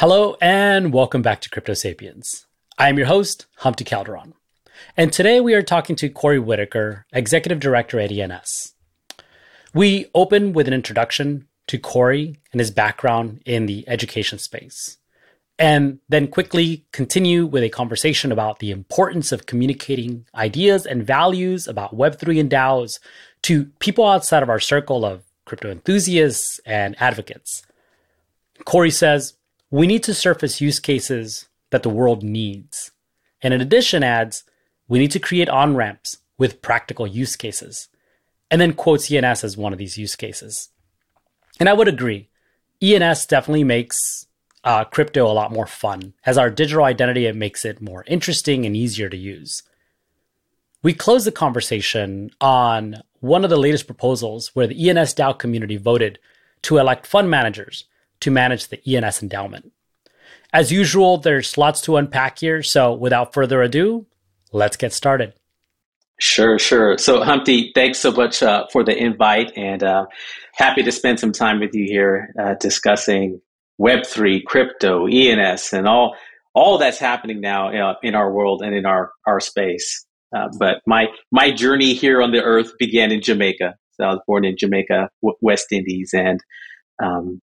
Hello and welcome back to Crypto Sapiens. I am your host, Humpty Calderon. And today we are talking to Khori Whittaker, Executive Director at ENS. We open with an introduction to Khori and his background in the education space, and then quickly continue with a conversation about the importance of communicating ideas and values about Web3 and DAOs to people outside of our circle of crypto enthusiasts and advocates. Khori says, we need to surface use cases that the world needs. And in addition, adds, we need to create on ramps with practical use cases. And then quotes ENS as one of these use cases. And I would agree. ENS definitely makes uh, crypto a lot more fun. As our digital identity, it makes it more interesting and easier to use. We close the conversation on one of the latest proposals where the ENS DAO community voted to elect fund managers to manage the ENS endowment. As usual, there's lots to unpack here, so without further ado, let's get started. Sure, sure. So, Humpty, thanks so much uh, for the invite, and uh, happy to spend some time with you here uh, discussing Web three, crypto, ENS, and all all that's happening now in our world and in our our space. Uh, but my my journey here on the earth began in Jamaica. So I was born in Jamaica, West Indies, and um,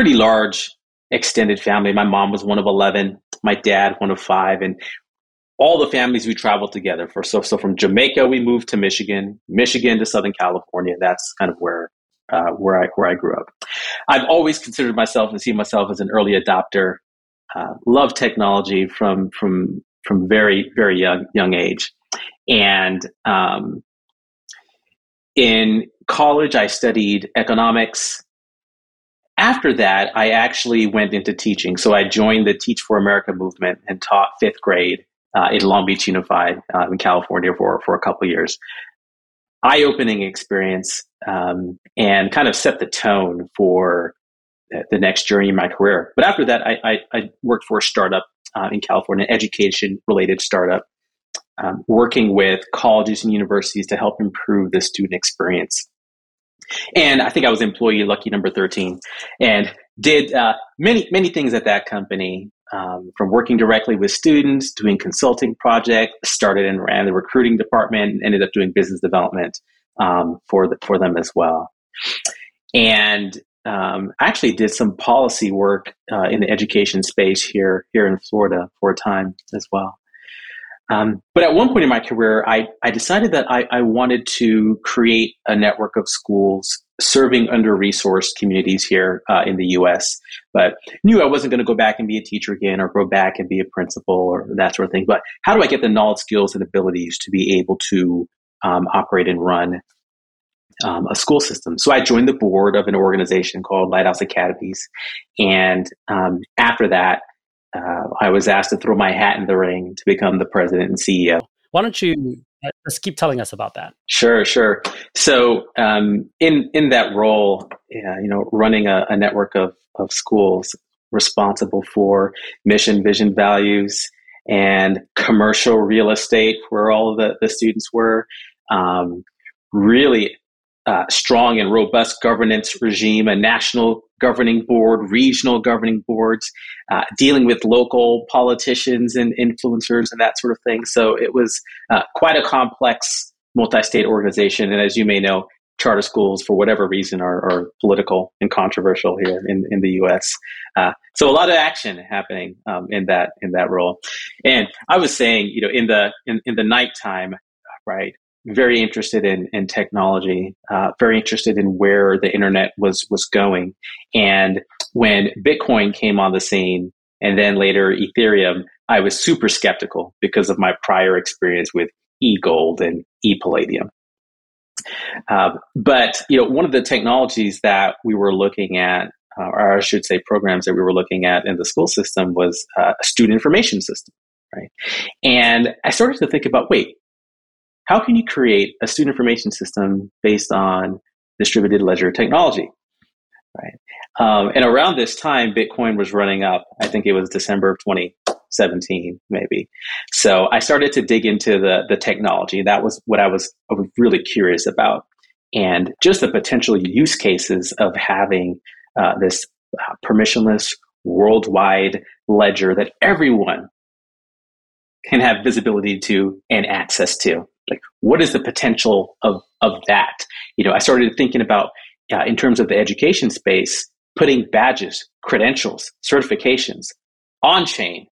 pretty large extended family. My mom was one of 11, my dad, one of five, and all the families we traveled together for. So, so from Jamaica, we moved to Michigan, Michigan to Southern California. That's kind of where, uh, where I, where I grew up. I've always considered myself and seen myself as an early adopter. Uh, love technology from, from, from very, very young, young age. And, um, in college, I studied economics after that, I actually went into teaching. So I joined the Teach for America movement and taught fifth grade uh, in Long Beach Unified uh, in California for, for a couple years. Eye opening experience um, and kind of set the tone for the next journey in my career. But after that, I, I, I worked for a startup uh, in California, education related startup, um, working with colleges and universities to help improve the student experience. And I think I was employee lucky number 13 and did uh, many, many things at that company um, from working directly with students, doing consulting projects, started and ran the recruiting department, ended up doing business development um, for, the, for them as well. And um, actually did some policy work uh, in the education space here here in Florida for a time as well. Um, but at one point in my career, I, I decided that I, I wanted to create a network of schools serving under resourced communities here uh, in the US, but knew I wasn't going to go back and be a teacher again or go back and be a principal or that sort of thing. But how do I get the knowledge, skills, and abilities to be able to um, operate and run um, a school system? So I joined the board of an organization called Lighthouse Academies. And um, after that, uh, I was asked to throw my hat in the ring to become the president and CEO. Why don't you uh, just keep telling us about that? Sure, sure. So, um, in in that role, uh, you know, running a, a, network of of schools responsible for mission, vision, values, and commercial real estate, where all of the, the students were. Um, really uh, strong and robust governance regime, a national governing board, regional governing boards, uh, dealing with local politicians and influencers and that sort of thing. So it was uh, quite a complex multi state organization. And as you may know, charter schools, for whatever reason, are, are political and controversial here in, in the U.S. Uh, so a lot of action happening um, in that in that role. And I was saying, you know, in the in, in the nighttime, right? Very interested in, in technology, uh, very interested in where the internet was was going. And when Bitcoin came on the scene, and then later Ethereum, I was super skeptical because of my prior experience with eGold and ePalladium. Uh, but you know, one of the technologies that we were looking at, uh, or I should say, programs that we were looking at in the school system was uh, a student information system, right? And I started to think about, wait, how can you create a student information system based on distributed ledger technology? Right. Um, and around this time, Bitcoin was running up. I think it was December of 2017, maybe. So I started to dig into the the technology. That was what I was, really curious about, and just the potential use cases of having uh, this uh, permissionless worldwide ledger that everyone can have visibility to and access to. Like, what is the potential of of that? You know, I started thinking about uh, in terms of the education space, putting badges, credentials, certifications on chain.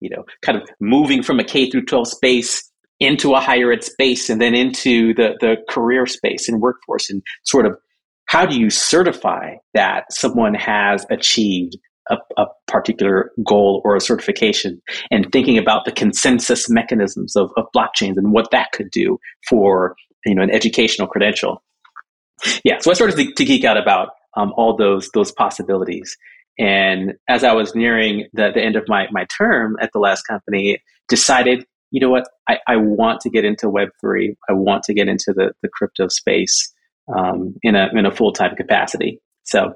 You know, kind of moving from a K through 12 space into a higher ed space and then into the the career space and workforce and sort of how do you certify that someone has achieved a, a, particular goal or a certification and thinking about the consensus mechanisms of, of blockchains and what that could do for you know an educational credential. Yeah so i started to, to geek out about um, all those those possibilities. And as i was nearing the, the end of my, my term at the last company decided you know what I, I want to get into web3 i want to get into the, the crypto space um, in a in a full time capacity. So,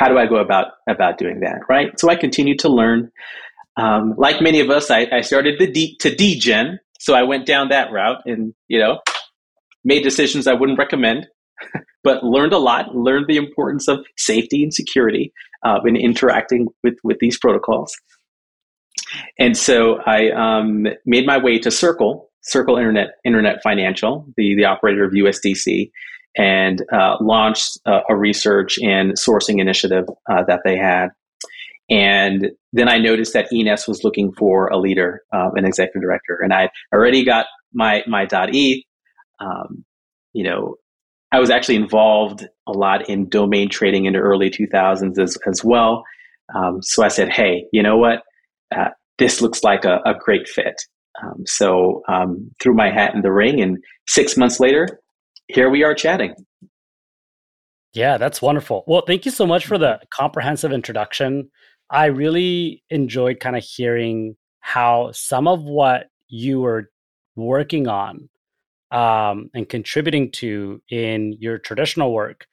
how do I go about about doing that? Right. So I continued to learn. Um, like many of us, I, I started to, de- to degen. So I went down that route and you know made decisions I wouldn't recommend, but learned a lot. Learned the importance of safety and security uh, in interacting with with these protocols. And so I um, made my way to Circle, Circle Internet Internet Financial, the the operator of USDC, and uh, launched a, research and sourcing initiative uh, that they had. And then I noticed that ENS was looking for a leader, um, an executive director, and I already got my my .e. Um, you know, I was actually involved a lot in domain trading in the early 2000s as, as well. Um, so I said, hey, you know what? Uh, this looks like a, a great fit. Um, so um, threw my hat in the ring, and six months later, here we are chatting. Yeah, that's wonderful. Well, thank you so much for the comprehensive introduction. I really enjoyed kind of hearing how some of what you were working on um, and contributing to in your traditional work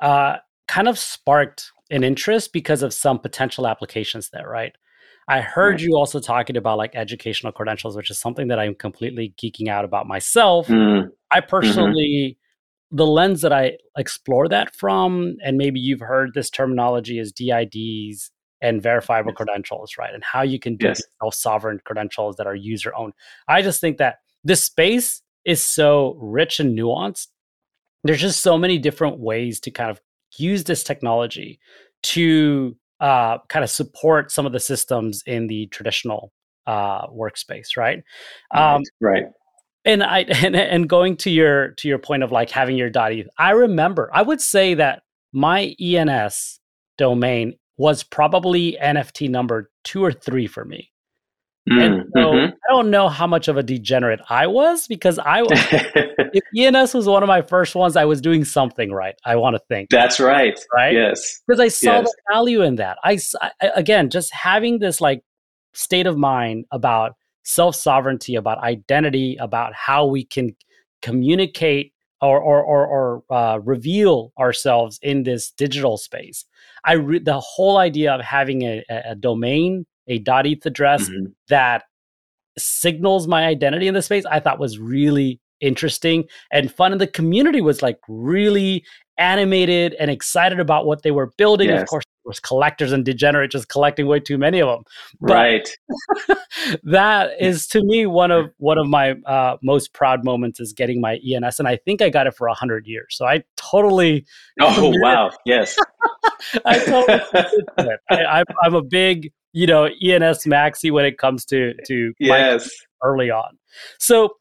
uh, kind of sparked an interest because of some potential applications there, right? I heard right. you also talking about like educational credentials, which is something that I'm completely geeking out about myself. Mm. I mm-hmm. personally, mm-hmm. the lens that I explore that from, and maybe you've heard this terminology is DIDs and verifiable yes. credentials, right? And how you can do yes. self sovereign credentials that are user owned. I just think that this space is so rich and nuanced. There's just so many different ways to kind of use this technology to uh, kind of support some of the systems in the traditional uh, workspace, right? Um, right. And I and, and going to your to your point of like having your .e, I remember I would say that my ENS domain was probably NFT number two or three for me. Mm, and so mm-hmm. I don't know how much of a degenerate I was because I was if ENS was one of my first ones, I was doing something right. I want to think that's right, right? Yes, because I saw yes. the value in that. I, I again just having this like state of mind about self sovereignty, about identity, about how we can communicate or or or, or uh, reveal ourselves in this digital space. I re- the whole idea of having a, a domain a dot .eth address mm-hmm. that signals my identity in the space, I thought was really interesting and fun. And the community was like really animated and excited about what they were building. Yes. Of course, there was collectors and degenerate just collecting way too many of them. But right. that is to me one of one of my uh, most proud moments is getting my ENS, and I think I got it for a hundred years. So I totally. Oh wow! Yes. I totally. I, I'm a big you know ENS maxi when it comes to to yes early on. So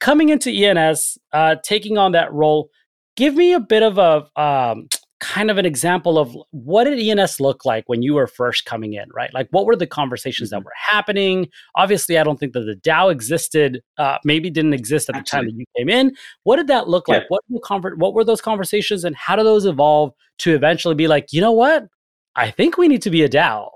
coming into ENS, uh, taking on that role, give me a bit of a um, kind of an example of what did ENS look like when you were first coming in, right? Like what were the conversations mm-hmm. that were happening? Obviously, I don't think that the DAO existed, uh, maybe didn't exist at the time that you came in. What did that look yeah. like? What what were those conversations and how do those evolve to eventually be like, you know what? I think we need to be a DAO.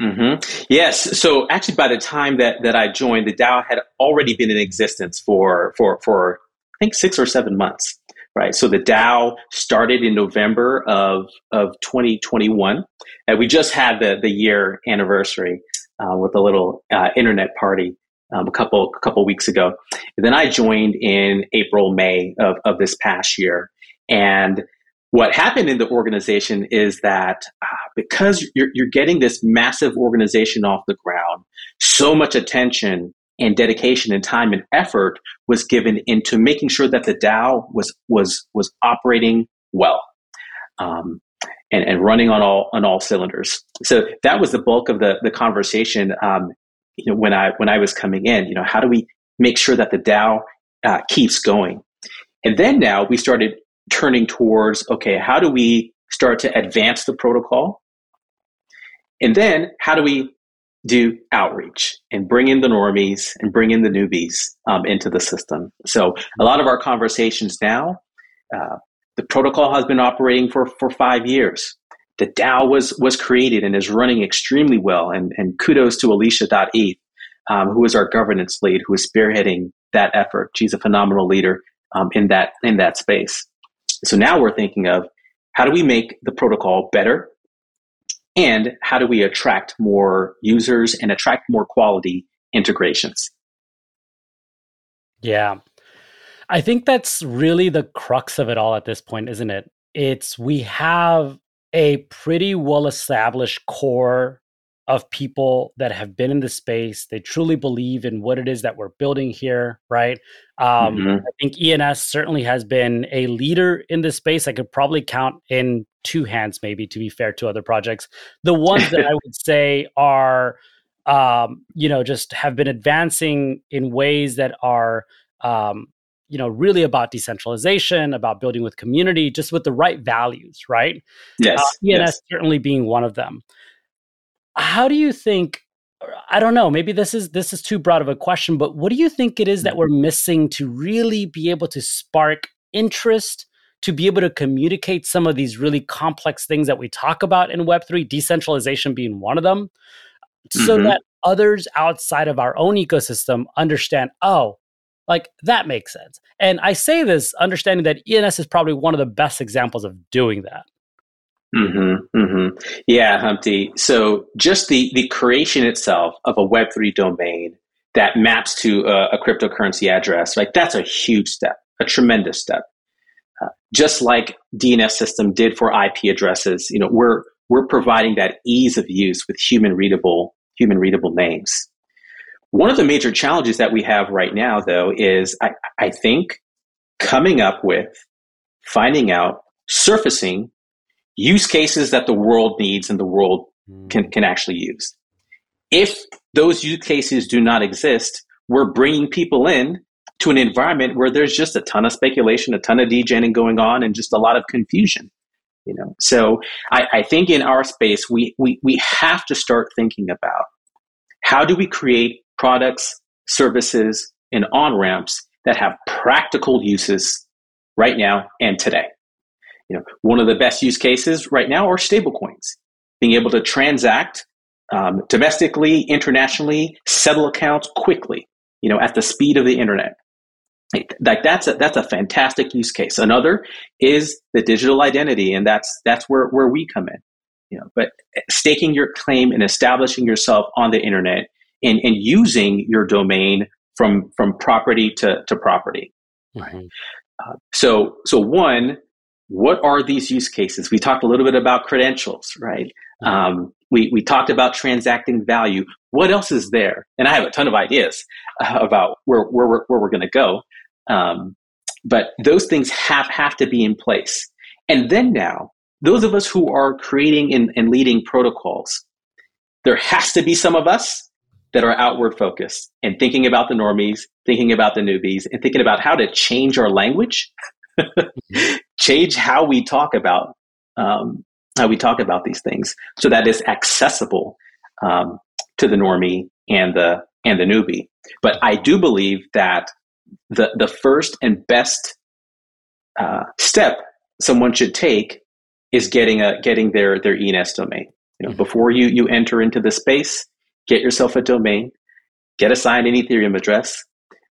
Mm-hmm. Yes. So actually, by the time that that I joined, the DAO had already been in existence for for for I think six or seven months. Right. So the DAO started in November of of 2021, and we just had the the year anniversary uh, with a little uh, internet party um, a couple a couple weeks ago. And then I joined in April May of of this past year, and what happened in the organization is that uh, because you're, you're getting this massive organization off the ground, so much attention and dedication and time and effort was given into making sure that the DAO was was was operating well. Um, and, and running on all on all cylinders. So that was the bulk of the the conversation. Um, you know, when I when I was coming in, you know, how do we make sure that the DAO uh, keeps going? And then now we started turning towards okay, how do we start to advance the protocol? And then how do we do outreach and bring in the normies and bring in the newbies um, into the system? So a lot of our conversations now, uh, the protocol has been operating for, for five years. The DAO was was created and is running extremely well. And, and kudos to Alicia.eth, um, who is our governance lead, who is spearheading that effort. She's a phenomenal leader um, in that in that space. So now we're thinking of how do we make the protocol better, and how do we attract more users and attract more quality integrations. Yeah, I think that's really the crux of it all at this point, isn't it? It's we have a pretty well established core of people that have been in the space. They truly believe in what it is that we're building here, right? Um, mm-hmm. I think ENS certainly has been a leader in this space. I could probably count in two hands, maybe, to be fair to other projects. The ones that I would say are, um, you know, just have been advancing in ways that are um, you know really about decentralization about building with community just with the right values right yes, uh, ENS yes. certainly being one of them how do you think i don't know maybe this is this is too broad of a question but what do you think it is that we're missing to really be able to spark interest to be able to communicate some of these really complex things that we talk about in web3 decentralization being one of them so mm-hmm. that others outside of our own ecosystem understand oh like that makes sense. And I say this understanding that ENS is probably one of the best examples of doing that. Mm-hmm, mm-hmm. Yeah, Humpty. So just the the creation itself of a Web three domain that maps to a, a, cryptocurrency address, like that's a huge step, a tremendous step. Uh, just like DNS system did for IP addresses, you know, we're we're providing that ease of use with human readable human readable names. One of the major challenges that we have right now, though, is I, I think coming up with, finding out, surfacing use cases that the world needs and the world mm. can, can actually use. If those use cases do not exist, we're bringing people in to an environment where there's just a ton of speculation, a ton of degening going on, and just a lot of confusion. You know, so I, I think in our space we, we we have to start thinking about how do we create products, services, and on ramps that have practical uses right now and today. You know, one of the best use cases right now are stablecoins, being able to transact um, domestically, internationally, settle accounts quickly. You know, at the speed of the internet. Like that's a, that's a fantastic use case. Another is the digital identity, and that's that's where where we come in. You know, but staking your claim and establishing yourself on the internet and, and using your domain from from property to, to property. Mm-hmm. Uh, so so one, what are these use cases? We talked a little bit about credentials, right? Mm-hmm. Um, we we talked about transacting value. What else is there? And I have a ton of ideas uh, about where where we're, where we're going to go. Um, but those things have have to be in place. And then now, those of us who are creating and, and leading protocols, there has to be some of us that are outward focused and thinking about the normies, thinking about the newbies, and thinking about how to change our language, change how we talk about um, how we talk about these things, so that it's accessible um, to the normie and the and the newbie. But I do believe that the the first and best uh, step someone should take is getting a getting their their ENS domain. You know, mm-hmm. before you you enter into the space, get yourself a domain, get assigned an Ethereum address,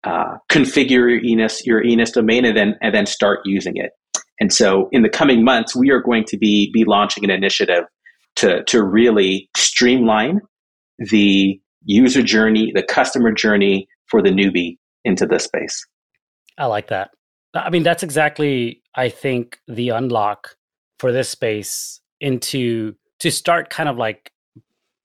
uh, configure your ENS, your ENS domain, and then and then start using it. And so, in the coming months, we are going to be be launching an initiative to to really streamline the user journey, the customer journey for the newbie into this space. I like that. I mean, that's exactly, I think, the unlock for this space into to start kind of like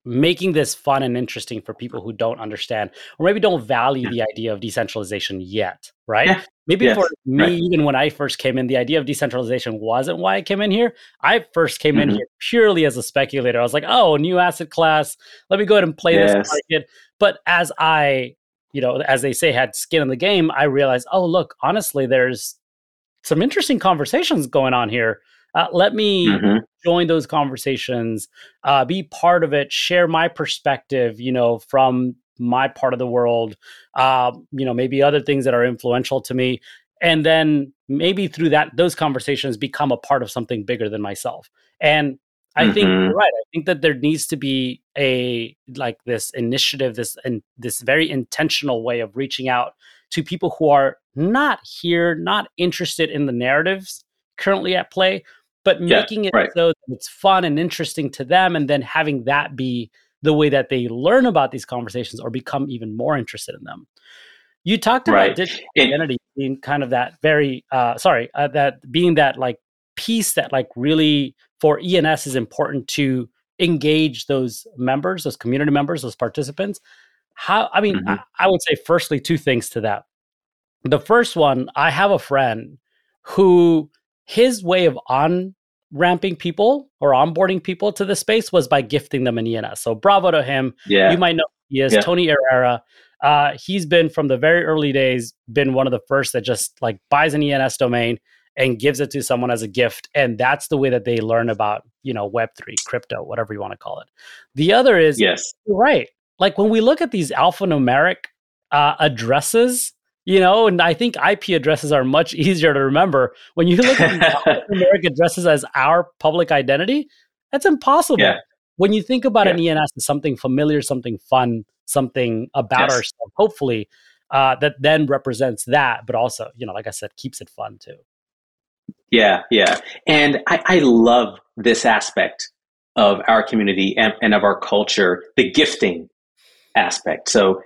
making this fun and interesting for people who don't understand or maybe don't value the idea of decentralization yet, right? Yeah. Maybe yes. for me, right. even when I first came in, the idea of decentralization wasn't why I came in here. I first came mm-hmm. in here purely as a speculator. I was like, oh, new asset class. Let me go ahead and play yes. this market. But as I, you know, as they say, had skin in the game, I realized, oh, look, honestly, there's some interesting conversations going on here. Uh, let me mm-hmm. join those conversations, uh, be part of it, share my perspective, you know, from my part of the world, uh, you know, maybe other things that are influential to me. And then maybe through that, those conversations become a part of something bigger than myself. And I mm-hmm. think you're right. I think that there needs to be a like this initiative, this and this very intentional way of reaching out to people who are not here, not interested in the narratives currently at play, but making yeah, it right. so that it's fun and interesting to them, and then having that be the way that they learn about these conversations or become even more interested in them. You talked about right. digital it, identity being kind of that very uh, sorry uh, that being that like piece that like really for ENS is important to engage those members, those community members, those participants. How I mean, mm-hmm. I, I would say firstly two things to that. The first one, I have a friend who his way of on ramping people or onboarding people to the space was by gifting them an ENS. So bravo to him. Yeah. You might know he is yeah. Tony Herrera. Uh, he's been from the very early days, been one of the first that just like buys an ENS domain and gives it to someone as a gift. And that's the way that they learn about, you know, Web3, crypto, whatever you want to call it. The other is, yes, right. Like when we look at these alphanumeric uh, addresses you know, and I think IP addresses are much easier to remember. When you look at numeric addresses as our public identity, that's impossible. Yeah. When you think about yeah. an ENS as something familiar, something fun, something about yes. ourselves, hopefully, uh, that then represents that, but also, you know, like I said, keeps it fun too. Yeah, yeah. And I, I love this aspect of our community and, and of our culture, the gifting aspect. So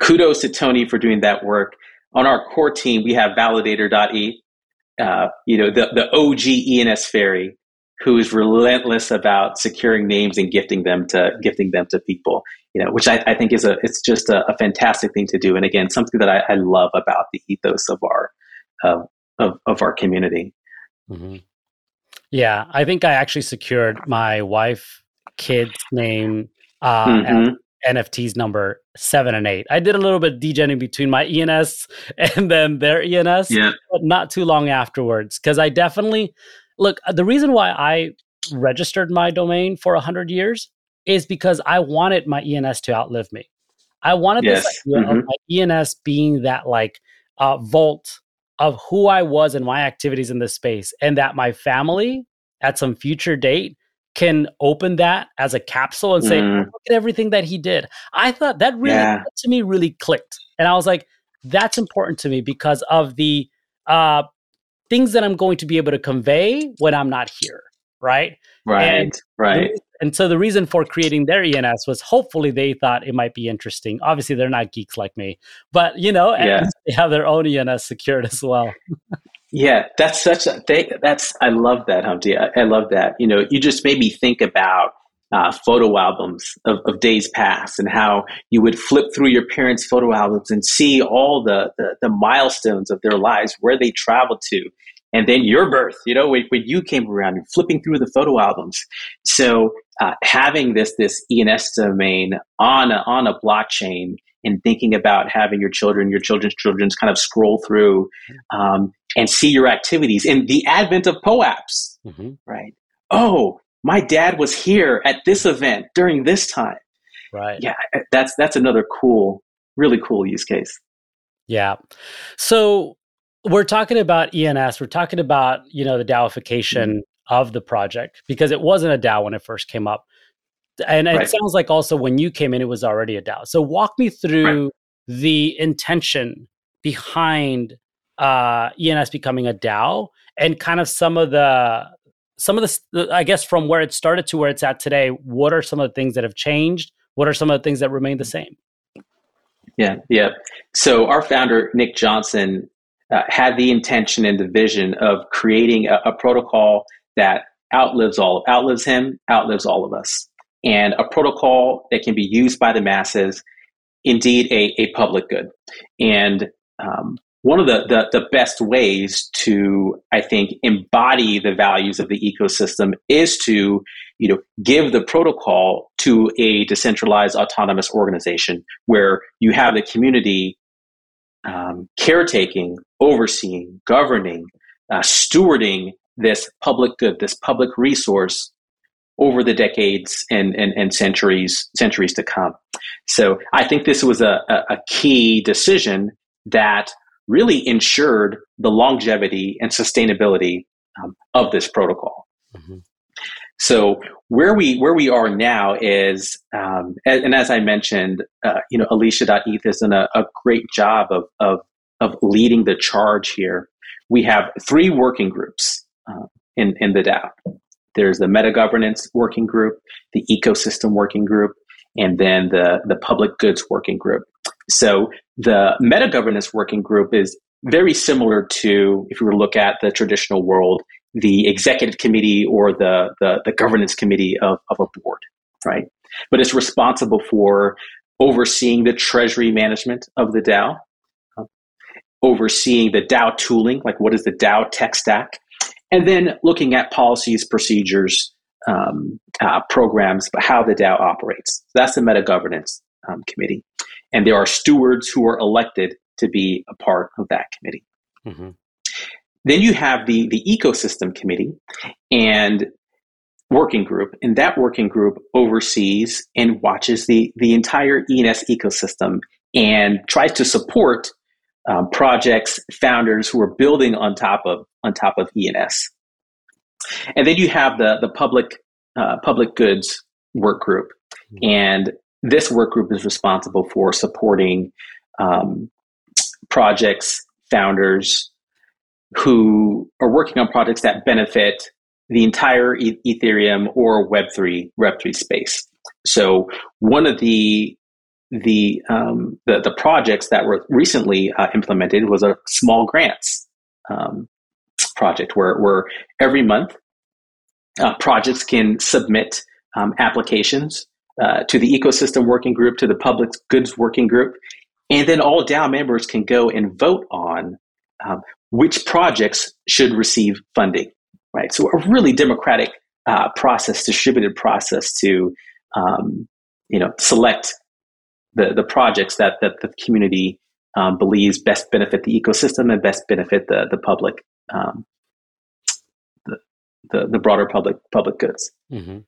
kudos to Tony for doing that work. On our core team, we have validator.eth, uh, you know, the, the OG ENS fairy who is relentless about securing names and gifting them to gifting them to people, you know, which I, I think is a, it's just a, a, fantastic thing to do. And again, something that I, I love about the ethos of our, uh, of, of our community. Mm-hmm. Yeah. I think I actually secured my wife, kid's name, uh, mm-hmm. NFTs number seven and eight. I did a little bit degenning between my ENS and then their ENS, yeah. but not too long afterwards. Because I definitely look, the reason why I registered my domain for 100 years is because I wanted my ENS to outlive me. I wanted yes. this idea mm-hmm. of my ENS being that like uh, vault of who I was and my activities in this space, and that my family at some future date can open that as a capsule and say, mm. look at everything that he did. I thought that really, yeah. to me, really clicked. And I was like, that's important to me because of the uh, things that I'm going to be able to convey when I'm not here. Right. Right. And right. And so the reason for creating their ENS was hopefully they thought it might be interesting. Obviously, they're not geeks like me, but you know, yeah. they have their own ENS secured as well. Yeah, that's such a thing. that's I love that Humpty. I, I, love that. You know, you just made me think about uh, photo albums of, of, days past and how you would flip through your parents' photo albums and see all the, the, the milestones of their lives, where they traveled to, and then your birth. You know, when, when you came around and flipping through the photo albums. So uh, having this this ENS domain on a, on a blockchain and thinking about having your children, your children's children's kind of scroll through um, and see your activities in the advent of POAPs, mm-hmm. right? Oh, my dad was here at this event during this time. Right. Yeah, that's that's another cool, really cool use case. Yeah. So we're talking about ENS. We're talking about you know the DAOification mm-hmm. of the project because it wasn't a DAO when it first came up. And right. it sounds like also when you came in, it was already a DAO. So walk me through right. the intention behind uh, ENS becoming a DAO and kind of some of the some of the I guess from where it started to where it's at today. What are some of the things that have changed? What are some of the things that remain the same? Yeah, yeah. So our founder Nick Johnson uh, had the intention and the vision of creating a, a protocol that outlives all outlives him, outlives all of us, and a protocol that can be used by the masses, indeed a, a public good. And um, one of the, the, the best ways to, I think, embody the values of the ecosystem is to, you know, give the protocol to a decentralized autonomous organization where you have the community um, caretaking, overseeing, governing, uh, stewarding this public good, this public resource over the decades and, and, and centuries centuries to come. So I think this was a, a key decision that really ensured the longevity and sustainability um, of this protocol. Mm-hmm. So where we where we are now is, um, and, and, as I mentioned, uh, you know, Alicia.eth has done a, a great job of, of of leading the charge here. We have three working groups uh, in in the DAO. There's the meta governance working group, the ecosystem working group, and then the the public goods working group. So the meta governance working group is very similar to if you were to look at the traditional world, the executive committee or the, the, the governance committee of, of a board, right? But it's responsible for overseeing the treasury management of the DAO, overseeing the DAO tooling, like what is the DAO tech stack, and then looking at policies, procedures, um, uh, programs, but how the DAO operates. That's the meta governance um, committee and there are stewards who are elected to be a part of that committee. Mm-hmm. Then you have the the ecosystem committee and working group, and that working group oversees and watches the the entire ENS ecosystem and tries to support um, projects, founders who are building on top of on top of ENS. And then you have the the public uh, public goods work group, mm-hmm. and this work group is responsible for supporting um, projects, founders who are working on projects that benefit the entire e- Ethereum or Web3 Web3 space. So one of the the um, the, the, projects that were recently uh, implemented was a small grants um, project where where every month uh, projects can submit um, applications uh, to the ecosystem working group, to the public goods working group, and then all DAO members can go and vote on um, which projects should receive funding. Right, so a really democratic uh, process, distributed process to um, you know select the the projects that that the community um, believes best benefit the ecosystem and best benefit the the public um, the, the, the broader public public goods. Mm-hmm.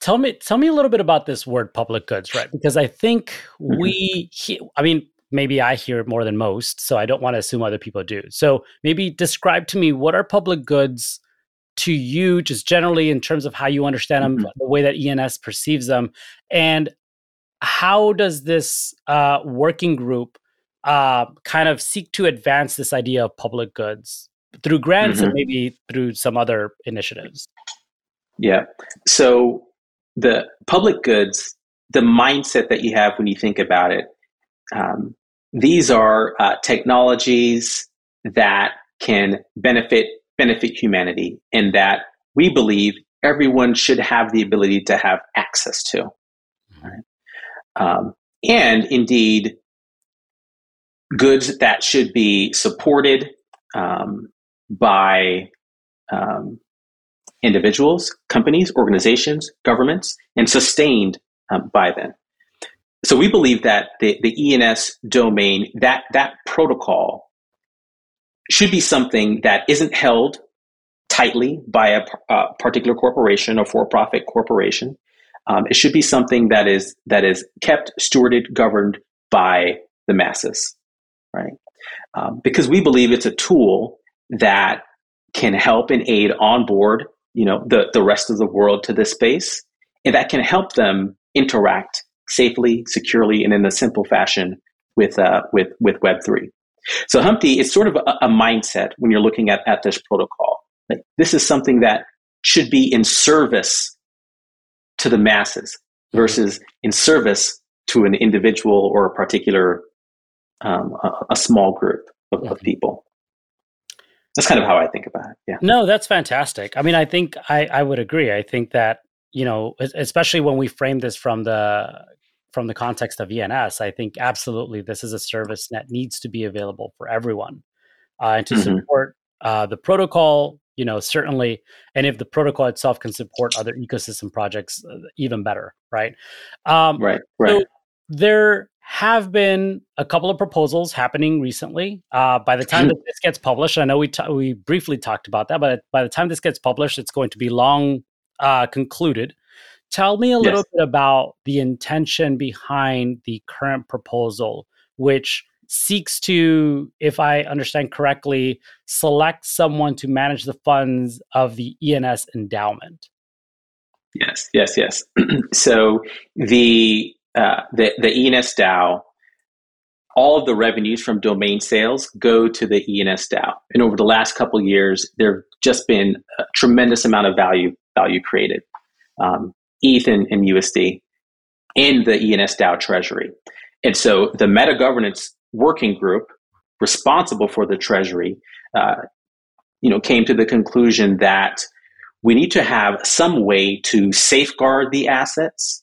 Tell me, tell me a little bit about this word public goods, right? Because I think mm-hmm. we, he- I mean, maybe I hear it more than most, so I don't want to assume other people do. So maybe describe to me what are public goods to you, just generally in terms of how you understand them, mm-hmm. the way that ENS perceives them, and how does this uh, working group uh, kind of seek to advance this idea of public goods through grants mm-hmm. and maybe through some other initiatives? Yeah. So the public goods, the mindset that you have when you think about it, um, these are uh, technologies that can benefit benefit humanity, and that we believe everyone should have the ability to have access to. Um, and indeed, goods that should be supported um, by um, individuals, companies, organizations, governments, and sustained um, by them. So we believe that the, the ENS domain, that, that protocol should be something that isn't held tightly by a, a particular corporation or for-profit corporation. Um, it should be something that is that is kept, stewarded, governed by the masses, right? Um, because we believe it's a tool that can help and aid onboard you know the, the rest of the world to this space and that can help them interact safely securely and in a simple fashion with uh, with with web3 so humpty it's sort of a, a, mindset when you're looking at, at this protocol like this is something that should be in service to the masses versus in service to an individual or a particular um, a, a, small group of, of people that's kind of how I think about it. Yeah. No, that's fantastic. I mean, I think I, I would agree. I think that you know, especially when we frame this from the from the context of ENS, I think absolutely this is a service that needs to be available for everyone, uh, and to mm-hmm. support uh, the protocol. You know, certainly, and if the protocol itself can support other ecosystem projects, uh, even better, right? Um, right. Right. So there have been a couple of proposals happening recently. Uh, by the time that this gets published, I know we t- we briefly talked about that, but by the time this gets published, it's going to be long uh, concluded. Tell me a yes. little bit about the intention behind the current proposal, which seeks to, if I understand correctly, select someone to manage the funds of the ENS endowment. Yes, yes, yes. so the uh, the, the ENS DAO, all of the revenues from domain sales go to the ENS DAO. And over the last couple years, there have just been a tremendous amount of value value created, um, ETH and, and USD in the ENS DAO treasury. And so the meta governance working group responsible for the treasury, uh, you know, came to the conclusion that we need to have some way to safeguard the assets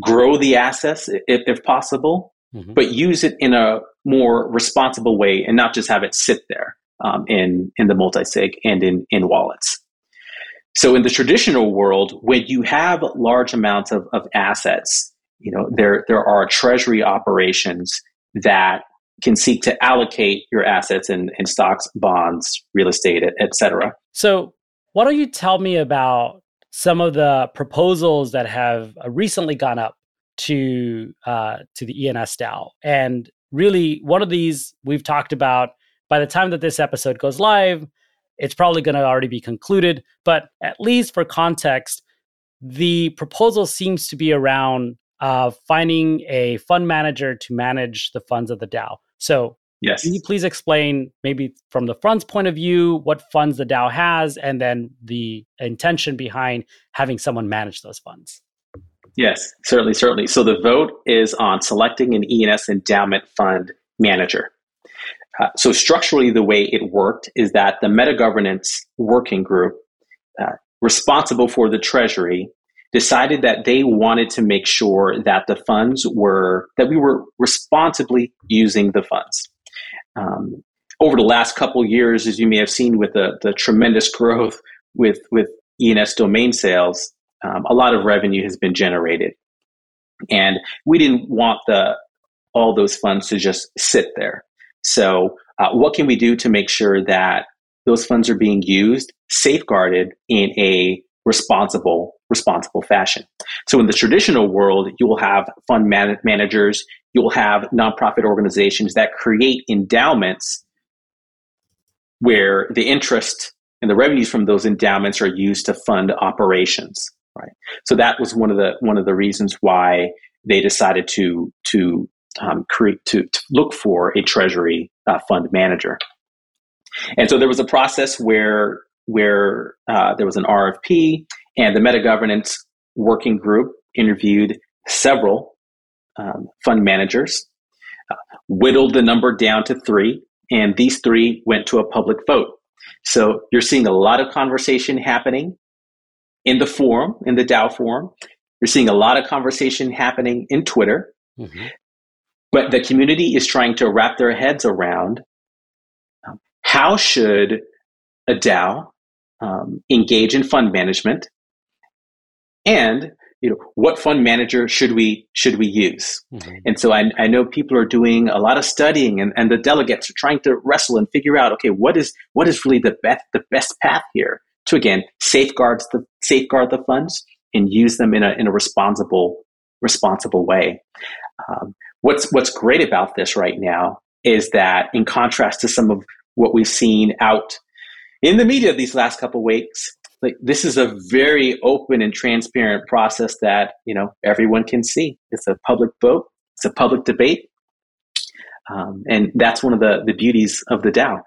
grow the assets if, if possible, mm-hmm. but use it in a more responsible way and not just have it sit there um, in in the multi-sig and in in wallets. So in the traditional world, when you have large amounts of, of assets, you know there there are treasury operations that can seek to allocate your assets in, in stocks, bonds, real estate, et cetera. So why don't you tell me about some of the proposals that have uh, recently gone up to uh, to the ENS DAO. And really, one of these we've talked about. By the time that this episode goes live, it's probably going to already be concluded. But at least for context, the proposal seems to be around uh, finding a fund manager to manage the funds of the DAO. So Yes. Can you please explain, maybe from the fund's point of view, what funds the DAO has, and then the intention behind having someone manage those funds? Yes, certainly, certainly. So the vote is on selecting an ENS endowment fund manager. Uh, so structurally, the way it worked is that the meta governance working group uh, responsible for the treasury decided that they wanted to make sure that the funds were that we were responsibly using the funds um, over the last couple years, as you may have seen with the, the tremendous growth with, with ENS domain sales, um, a lot of revenue has been generated. And we didn't want the, all those funds to just sit there. So, uh, what can we do to make sure that those funds are being used, safeguarded in a responsible, responsible fashion? So, in the traditional world, you will have fund man- managers, you'll have nonprofit organizations that create endowments where the interest and the revenues from those endowments are used to fund operations right so that was one of the one of the reasons why they decided to to um, create to, to, look for a treasury uh, fund manager and so there was a process where where uh, there was an rfp and the meta governance working group interviewed several um, fund managers, uh, whittled the number down to three, and these three went to a public vote. So you're seeing a lot of conversation happening in the forum, in the DAO forum. You're seeing a lot of conversation happening in Twitter. Mm-hmm. But the community is trying to wrap their heads around um, how should a DAO um, engage in fund management? And you know what fund manager should we should we use? Mm-hmm. and so I, I know people are doing a lot of studying and, and the delegates are trying to wrestle and figure out okay what is what is really the best the best path here to again safeguards the safeguard the funds and use them in a in a responsible responsible way. Um, what's what's great about this right now is that in contrast to some of what we've seen out in the media these last couple weeks like this is a very open and transparent process that you know everyone can see. It's a public vote. It's a public debate. Um, and that's one of the the beauties of the dao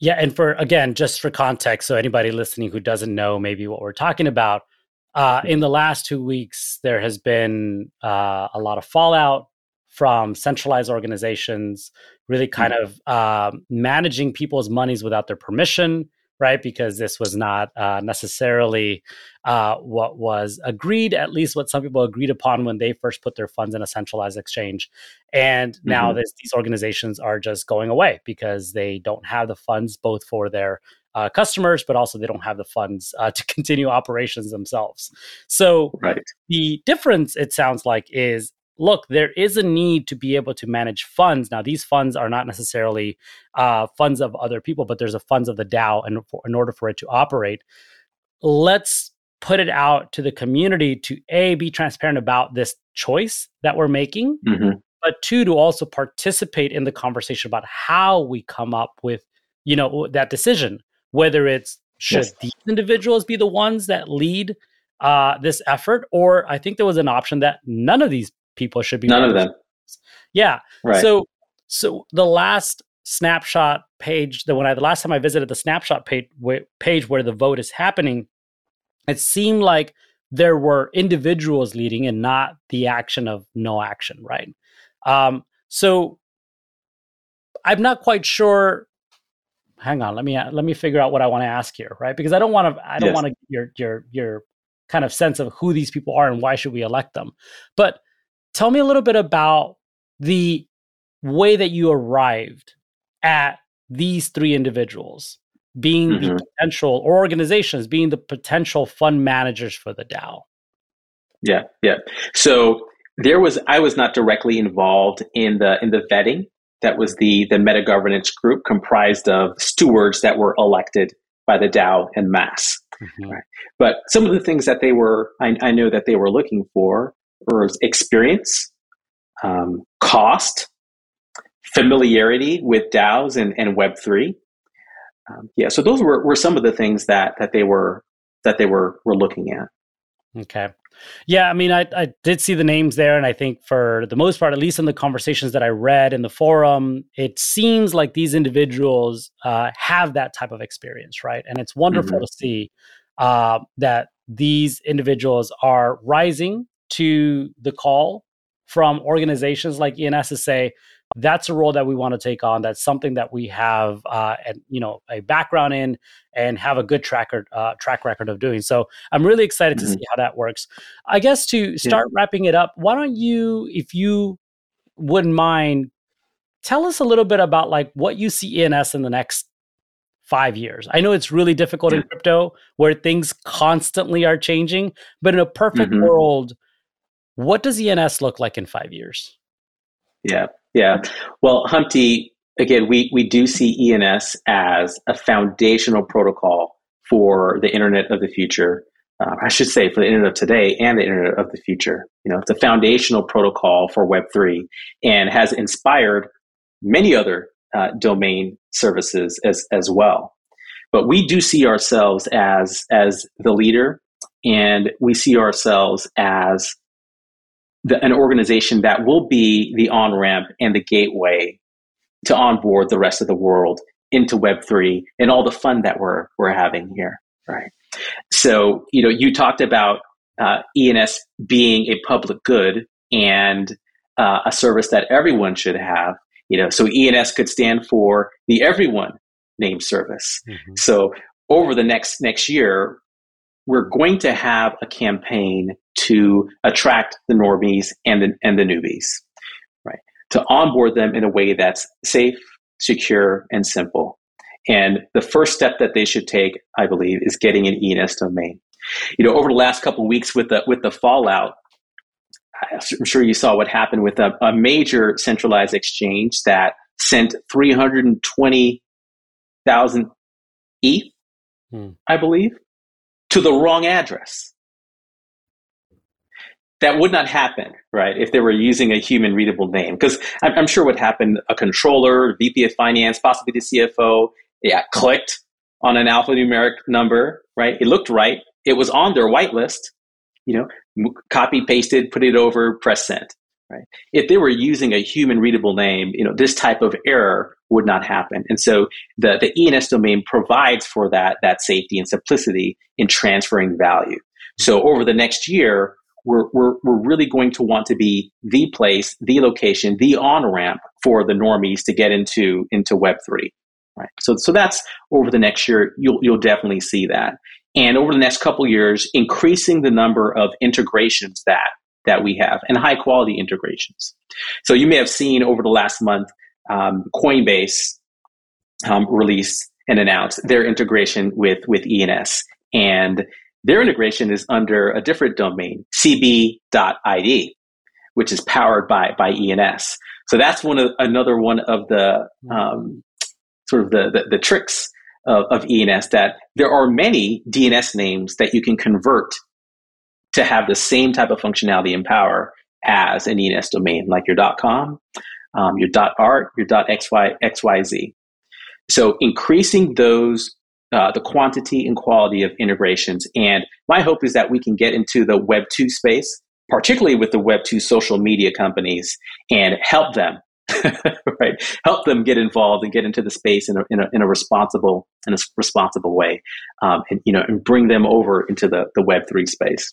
yeah and for again just for context so anybody listening who doesn't know maybe what we're talking about uh, in the last two weeks there has been uh, a lot of fallout from centralized organizations, really kind mm-hmm. of uh, managing people's monies without their permission, right? Because this was not uh, necessarily uh, what was agreed, at least what some people agreed upon when they first put their funds in a centralized exchange. And mm-hmm. now this, these organizations are just going away because they don't have the funds both for their uh, customers, but also they don't have the funds uh, to continue operations themselves. So right. the difference, it sounds like, is look, there is a need to be able to manage funds. Now, these funds are not necessarily uh, funds of other people, but there's a funds of the DAO, and in order for it to operate, let's put it out to the community to a be transparent about this choice that we're making, mm-hmm. but two to also participate in the conversation about how we come up with you know that decision, whether it's should yes. these individuals be the ones that lead uh, this effort, or I think there was an option that none of these people should be none of them. Yeah. Right. So so the last snapshot page that when I the last time I visited the snapshot page page where the vote is happening, it seemed like there were individuals leading and not the action of no action, right? Um, so I'm not quite sure. Hang on, let me let me figure out what I want to ask here, right? Because I don't want to I don't yes. want to your your your kind of sense of who these people are and why should we elect them. But Tell me a little bit about the way that you arrived at these three individuals being mm-hmm. the potential or organizations being the potential fund managers for the DAO. Yeah, yeah. So there was I was not directly involved in the in the vetting. That was the the meta governance group comprised of stewards that were elected by the DAO and mass. Mm-hmm. Right. But some of the things that they were I, I know that they were looking for or experience, um, cost, familiarity with DAOs and, and Web3. Um, yeah, so those were, were some of the things that that they were that they were were looking at. Okay. Yeah, I mean, I, I did see the names there, and I think for the most part, at least in the conversations that I read in the forum, it seems like these individuals uh, have that type of experience, right? And it's wonderful mm-hmm. to see uh, that these individuals are rising to the call from organizations like ENS to say that's a role that we want to take on. That's something that we have, uh, and you know, a background in, and have a good track record, uh, track record of doing. So I'm really excited mm-hmm. to see how that works. I guess to start yeah. wrapping it up, why don't you, if you wouldn't mind, tell us a little bit about like what you see ENS in the next five years. I know it's really difficult yeah. in crypto where things constantly are changing, but in a perfect mm-hmm. world what does ENS look like in five years? Yeah, yeah. Well, Humpty, again, we, we do see ENS as a foundational protocol for the internet of the future. Uh, I should say for the internet of today and the internet of the future. You know, it's a foundational protocol for Web3 and has inspired many other uh, domain services as, as well. But we do see ourselves as, as the leader and we see ourselves as the, an organization that will be the on ramp and the gateway to onboard the rest of the world into Web3 and all the fun that we're, we're having here, right? So, you know, you talked about uh, ENS being a public good and uh, a service that everyone should have. You know, so ENS could stand for the everyone name service. Mm-hmm. So over the next next year, we're going to have a campaign to attract the normies and the, and the newbies, right? To onboard them in a way that's safe, secure, and simple. And the first step that they should take, I believe, is getting an ENS domain. You know, over the last couple of weeks with the with the fallout, I'm sure you saw what happened with a, a major centralized exchange that sent 320,000 ETH, hmm. I believe, to the wrong address that would not happen, right, if they were using a human readable name. Because I'm, I'm, sure what happened, a controller, VP of finance, possibly the CFO, yeah, clicked on an alphanumeric number, right? It looked right. It was on their whitelist, you know, copy, pasted, put it over, press send, right? If they were using a human readable name, you know, this type of error would not happen. And so the, the ENS domain provides for that, that safety and simplicity in transferring value. So over the next year, we're, we're, we're really going to want to be the place, the location, the on ramp for the normies to get into, into Web3. Right. So, so that's over the next year, you'll, you'll definitely see that. And over the next couple years, increasing the number of integrations that, that we have and high quality integrations. So you may have seen over the last month, um, Coinbase um, released and announced their integration with, with ENS. And their integration is under a different domain, cb.id, which is powered by, by ENS. So that's one of another one of the um, sort of the, the, the tricks of, of, ENS that there are many DNS names that you can convert to have the same type of functionality and power as an ENS domain, like your .com, um, your .art, your .xy, .xyz. So increasing those uh, the quantity and quality of integrations. And my hope is that we can get into the Web 2 space, particularly with the Web 2 social media companies, and help them, right? Help them get involved and get into the space in a, in a, in a responsible in a responsible way, um, and you know, and bring them over into the, the Web 3 space.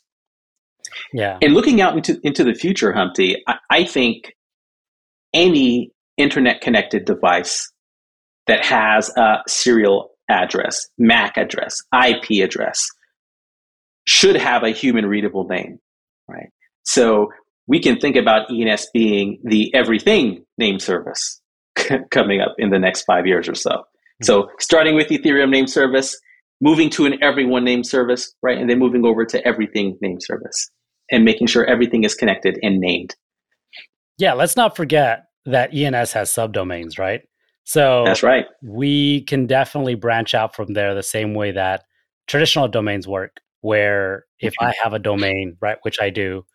Yeah. And looking out into, into the future, Humpty, I, I think any internet connected device that has a serial address, MAC address, IP address should have a human readable name, right? So we can think about ENS being the everything name service coming up in the next five years or so. Mm-hmm. So starting with Ethereum name service, moving to an everyone name service, right? And then moving over to everything name service and making sure everything is connected and named. Yeah, let's not forget that ENS has subdomains, right? So that's right. We can definitely branch out from there the same way that traditional domains work, where if I have a domain, right, which I do,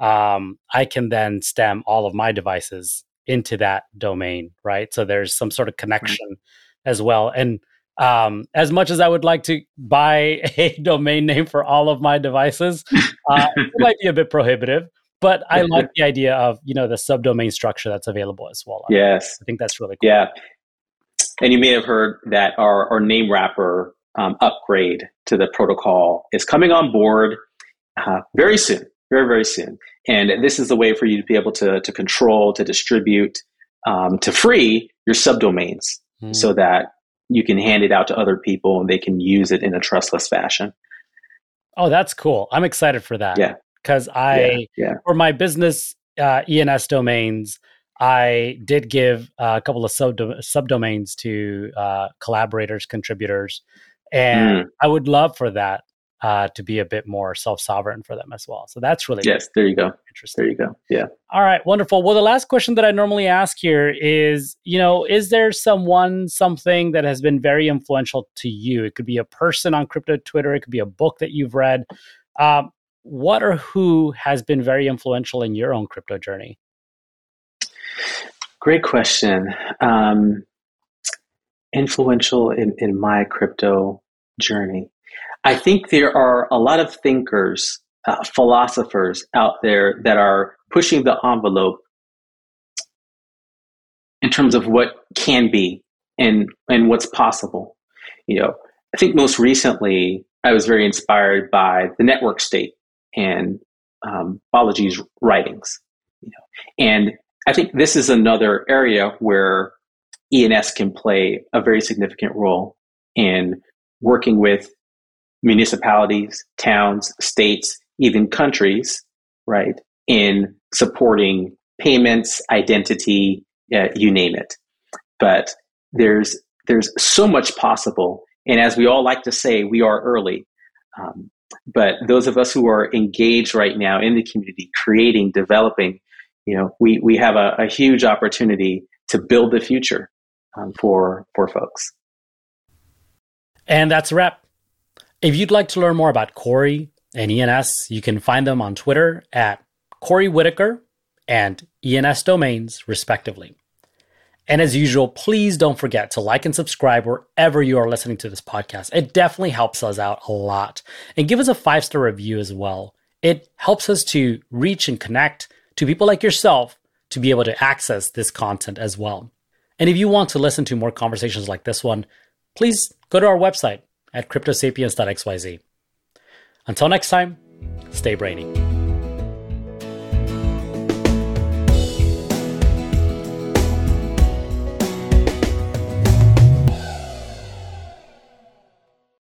um, I can then stem all of my devices into that domain, right? So there's some sort of connection as well. And um, as much as I would like to buy a domain name for all of my devices, uh, it might be a bit prohibitive but I like the idea of you know the subdomain structure that's available as well. Yes, I think that's really cool. Yeah, and you may have heard that our, our name wrapper um, upgrade to the protocol is coming on board uh, very soon, very very soon. And this is the way for you to be able to to control, to distribute, um, to free your subdomains, mm. so that you can hand it out to other people and they can use it in a trustless fashion. Oh, that's cool! I'm excited for that. Yeah, because I yeah, yeah. for my business uh, ENS domains, I did give uh, a couple of sub subdomains to uh, collaborators, contributors, and mm. I would love for that uh, to be a bit more self sovereign for them as well. So that's really yes. There you go. Interesting. There you go. Yeah. All right. Wonderful. Well, the last question that I normally ask here is, you know, is there someone, something that has been very influential to you? It could be a person on crypto Twitter. It could be a book that you've read. Um, what or who has been very influential in your own crypto journey? Great question. Um, influential in, in my crypto journey. I think there are a lot of thinkers, uh, philosophers out there that are pushing the envelope in terms of what can be and and what's possible. You know, I think most recently I was very inspired by the network state and um, Balaji's writings. You know, and I think this is another area where ENS can play a very significant role in working with municipalities, towns, states, even countries, right, in supporting payments, identity, uh, you name it. But there's there's so much possible, and as we all like to say, we are early. Um, but those of us who are engaged right now in the community, creating, developing, you know, we, we have a, a huge opportunity to build the future um, for, for folks. And that's a wrap. If you'd like to learn more about Khori and ENS, you can find them on Twitter at Khori Whittaker and ENS Domains, respectively. And as usual, please don't forget to like and subscribe wherever you are listening to this podcast. It definitely helps us out a lot. And give us a five star review as well. It helps us to reach and connect to people like yourself to be able to access this content as well. And if you want to listen to more conversations like this one, please go to our website at cryptosapiens.xyz. Until next time, stay brainy.